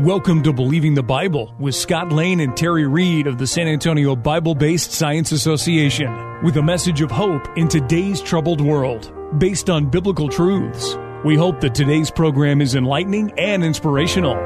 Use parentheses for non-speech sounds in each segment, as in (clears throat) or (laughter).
Welcome to Believing the Bible with Scott Lane and Terry Reed of the San Antonio Bible Based Science Association with a message of hope in today's troubled world based on biblical truths. We hope that today's program is enlightening and inspirational.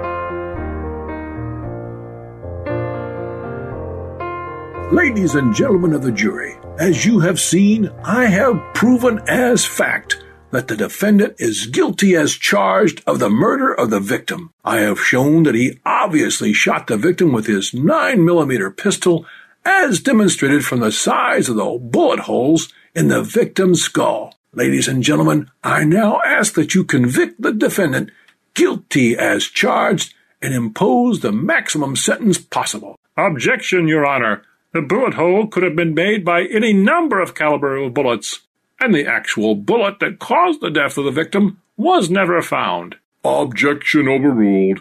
Ladies and gentlemen of the jury, as you have seen, I have proven as fact that the defendant is guilty as charged of the murder of the victim. I have shown that he obviously shot the victim with his 9mm pistol, as demonstrated from the size of the bullet holes in the victim's skull. Ladies and gentlemen, I now ask that you convict the defendant guilty as charged and impose the maximum sentence possible. Objection, Your Honor. The bullet hole could have been made by any number of caliber of bullets and the actual bullet that caused the death of the victim was never found. Objection overruled.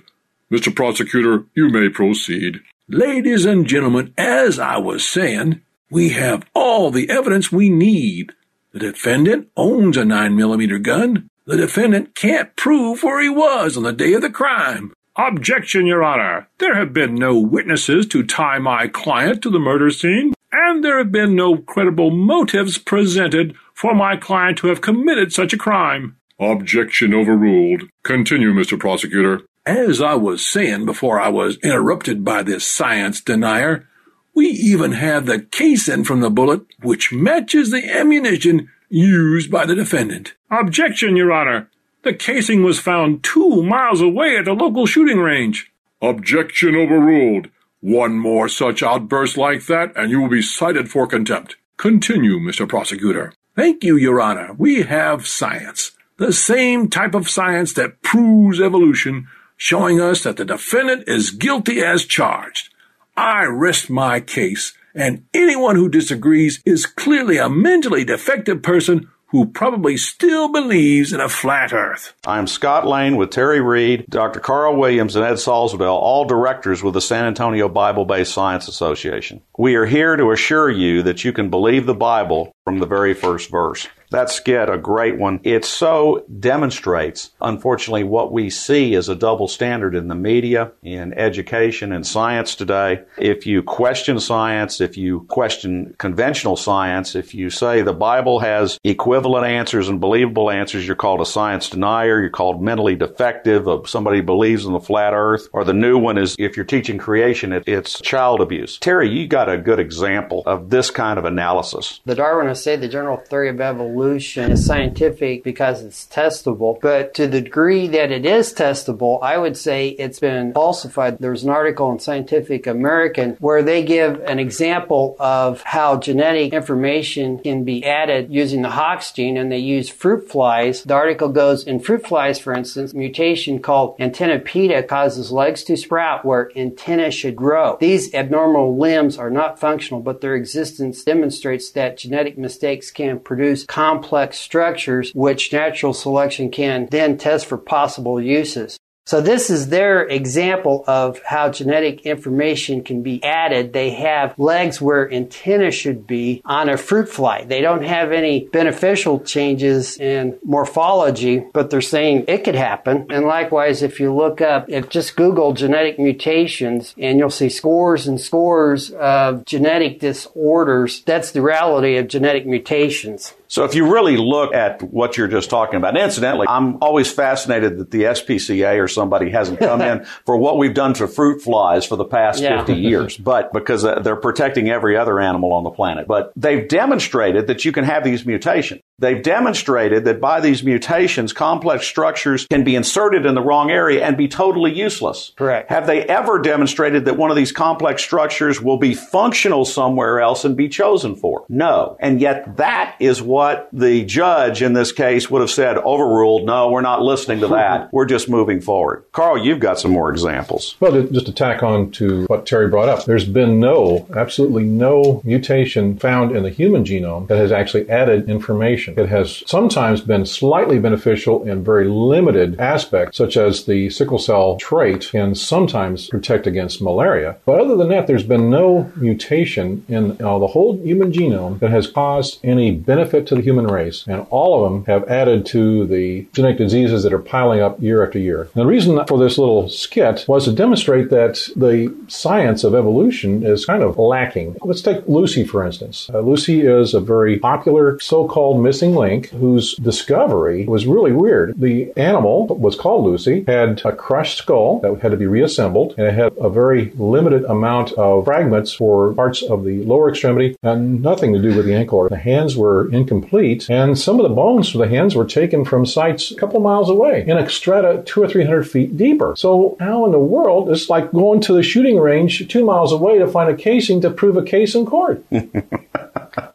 Mr. Prosecutor, you may proceed. Ladies and gentlemen, as I was saying, we have all the evidence we need. The defendant owns a 9mm gun. The defendant can't prove where he was on the day of the crime. Objection, Your Honor. There have been no witnesses to tie my client to the murder scene, and there have been no credible motives presented for my client to have committed such a crime. Objection overruled. Continue, Mr. Prosecutor. As I was saying before I was interrupted by this science denier, we even have the casing from the bullet which matches the ammunition used by the defendant. Objection, Your Honor. The casing was found two miles away at the local shooting range. Objection overruled. One more such outburst like that, and you will be cited for contempt. Continue, Mr. Prosecutor. Thank you, Your Honor. We have science. The same type of science that proves evolution, showing us that the defendant is guilty as charged. I rest my case, and anyone who disagrees is clearly a mentally defective person who probably still believes in a flat earth. I'm Scott Lane with Terry Reed, Dr. Carl Williams, and Ed Salzwedel, all directors with the San Antonio Bible Based Science Association. We are here to assure you that you can believe the Bible from the very first verse. That skit, a great one. It so demonstrates, unfortunately, what we see as a double standard in the media, in education, and science today. If you question science, if you question conventional science, if you say the Bible has equivalent answers and believable answers, you're called a science denier, you're called mentally defective, somebody believes in the flat earth, or the new one is if you're teaching creation, it, it's child abuse. Terry, you got a good example of this kind of analysis. The Darwinists say the general theory of evolution is scientific because it's testable, but to the degree that it is testable, I would say it's been falsified. There's an article in Scientific American where they give an example of how genetic information can be added using the Hox gene, and they use fruit flies. The article goes in fruit flies, for instance, mutation called Antennapedia causes legs to sprout where antennae should grow. These abnormal limbs are not functional, but their existence demonstrates that genetic mistakes can produce complex structures which natural selection can then test for possible uses. So this is their example of how genetic information can be added. They have legs where antenna should be on a fruit fly. They don't have any beneficial changes in morphology, but they're saying it could happen. And likewise, if you look up, if just Google genetic mutations and you'll see scores and scores of genetic disorders, that's the reality of genetic mutations. So if you really look at what you're just talking about, incidentally, I'm always fascinated that the SPCA or somebody hasn't come (laughs) in for what we've done to fruit flies for the past yeah. 50 years, (laughs) but because uh, they're protecting every other animal on the planet. But they've demonstrated that you can have these mutations. They've demonstrated that by these mutations, complex structures can be inserted in the wrong area and be totally useless. Correct. Have they ever demonstrated that one of these complex structures will be functional somewhere else and be chosen for? No. And yet that is what the judge in this case would have said, overruled. No, we're not listening to that. (laughs) we're just moving forward. Carl, you've got some more examples. Well, just to tack on to what Terry brought up, there's been no, absolutely no mutation found in the human genome that has actually added information It has sometimes been slightly beneficial in very limited aspects, such as the sickle cell trait can sometimes protect against malaria. But other than that, there's been no mutation in uh, the whole human genome that has caused any benefit to the human race. And all of them have added to the genetic diseases that are piling up year after year. And the reason for this little skit was to demonstrate that the science of evolution is kind of lacking. Let's take Lucy, for instance. Uh, Lucy is a very popular so-called missing link whose discovery was really weird. The animal was called Lucy, had a crushed skull that had to be reassembled, and it had a very limited amount of fragments for parts of the lower extremity and nothing to do with the ankle. The hands were incomplete, and some of the bones for the hands were taken from sites a couple miles away in a strata two or three hundred feet deeper. So how in the world? It's like going to the shooting range two miles away to find a casing to prove a case in court. (laughs)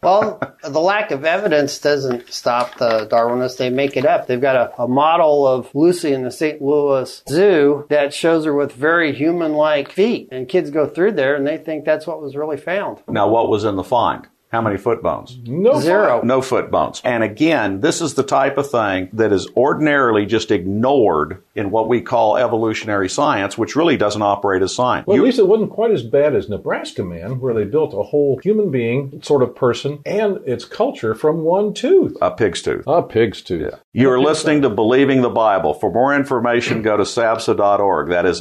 well, the lack of evidence doesn't stop the Darwinists. They make it up. They've got a, a model of Lucy in the St. Louis Zoo that shows her with very human like feet. And kids go through there and they think that's what was really found. Now, what was in the find? How many foot bones? No Zero. No foot bones. And again, this is the type of thing that is ordinarily just ignored in what we call evolutionary science, which really doesn't operate as science. Well, You- at least it wasn't quite as bad as Nebraska Man, where they built a whole human being sort of person and its culture from one tooth. a pig's tooth. A pig's tooth. You are listening to Believing the Bible. For more information, go to sabsa.org. That is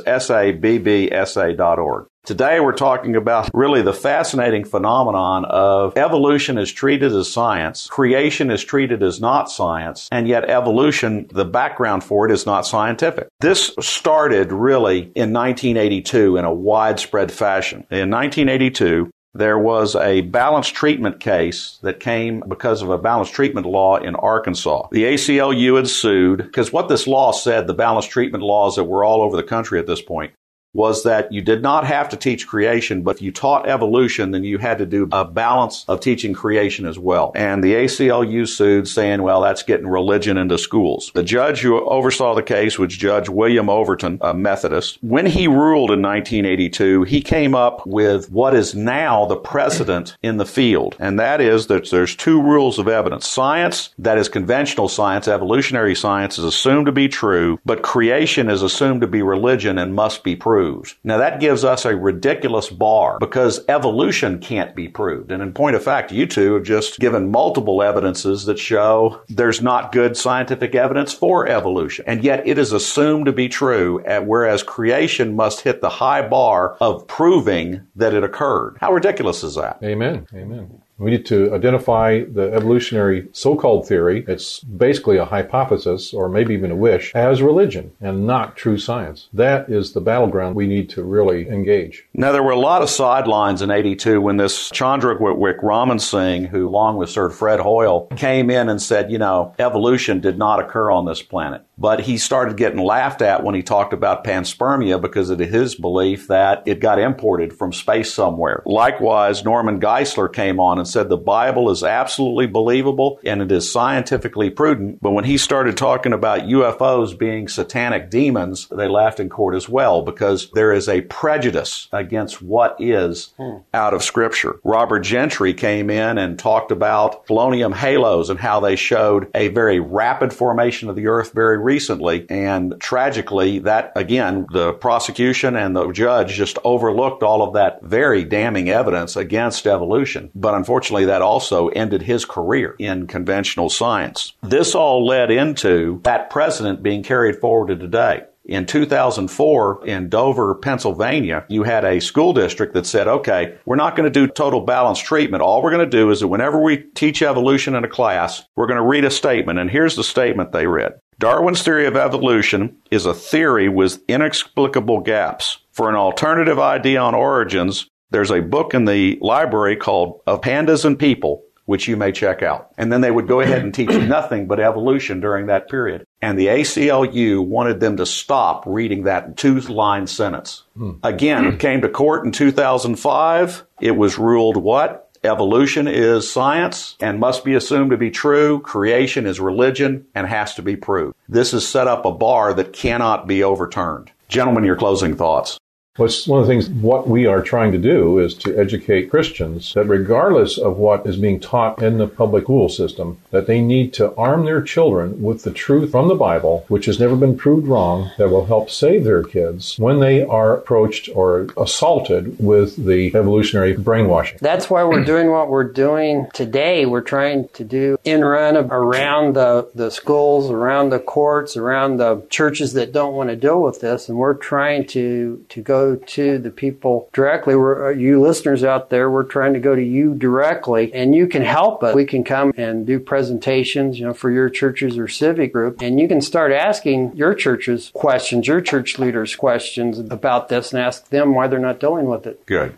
S-A-B-B-S-A.org. Today we're talking about really the fascinating phenomenon of evolution is treated as science, creation is treated as not science, and yet evolution, the background for it is not scientific. This started really in 1982 in a widespread fashion. In 1982, there was a balanced treatment case that came because of a balanced treatment law in Arkansas. The ACLU had sued because what this law said, the balanced treatment laws that were all over the country at this point, was that you did not have to teach creation, but if you taught evolution, then you had to do a balance of teaching creation as well. And the ACLU sued saying, well, that's getting religion into schools. The judge who oversaw the case was Judge William Overton, a Methodist. When he ruled in 1982, he came up with what is now the precedent in the field. And that is that there's two rules of evidence. Science, that is conventional science, evolutionary science, is assumed to be true, but creation is assumed to be religion and must be proved. Now that gives us a ridiculous bar because evolution can't be proved. And in point of fact, you two have just given multiple evidences that show there's not good scientific evidence for evolution. And yet it is assumed to be true, whereas creation must hit the high bar of proving that it occurred. How ridiculous is that? Amen. Amen. We need to identify the evolutionary so-called theory. It's basically a hypothesis or maybe even a wish as religion and not true science. That is the battleground we need to really engage. Now, there were a lot of sidelines in 82 when this Chandra Wickramasinghe, who along with Sir Fred Hoyle, came in and said, you know, evolution did not occur on this planet. But he started getting laughed at when he talked about panspermia because of his belief that it got imported from space somewhere. Likewise, Norman Geisler came on and said the Bible is absolutely believable and it is scientifically prudent. But when he started talking about UFOs being satanic demons, they laughed in court as well because there is a prejudice against what is hmm. out of Scripture. Robert Gentry came in and talked about polonium halos and how they showed a very rapid formation of the Earth very recently. And tragically, that again, the prosecution and the judge just overlooked all of that very damning evidence against evolution. But unfortunately, that also ended his career in conventional science. This all led into that precedent being carried forward to today. In 2004, in Dover, Pennsylvania, you had a school district that said, okay, we're not going to do total balance treatment. All we're going to do is that whenever we teach evolution in a class, we're going to read a statement. And here's the statement they read. Darwin's theory of evolution is a theory with inexplicable gaps. For an alternative idea on origins, there's a book in the library called Of Pandas and People, which you may check out. And then they would go ahead and teach (clears throat) nothing but evolution during that period. And the ACLU wanted them to stop reading that two line sentence. Hmm. Again, it came to court in 2005. It was ruled what? Evolution is science and must be assumed to be true. Creation is religion and has to be proved. This has set up a bar that cannot be overturned. Gentlemen, your closing thoughts. What's one of the things what we are trying to do is to educate Christians that regardless of what is being taught in the public school system, that they need to arm their children with the truth from the Bible, which has never been proved wrong, that will help save their kids when they are approached or assaulted with the evolutionary brainwashing. That's why we're doing what we're doing today. We're trying to do in run around the, the schools, around the courts, around the churches that don't want to deal with this, and we're trying to to go to the people directly. We're, uh, you listeners out there, we're trying to go to you directly, and you can help us. We can come and do presentations, you know, for your churches or civic group, and you can start asking your churches questions, your church leaders questions about this, and ask them why they're not dealing with it. Good.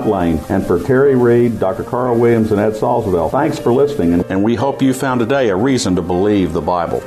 Lane, and for Terry Reed, Dr. Carl Williams, and Ed Salzwedel, thanks for listening, and we hope you found today a reason to believe the Bible.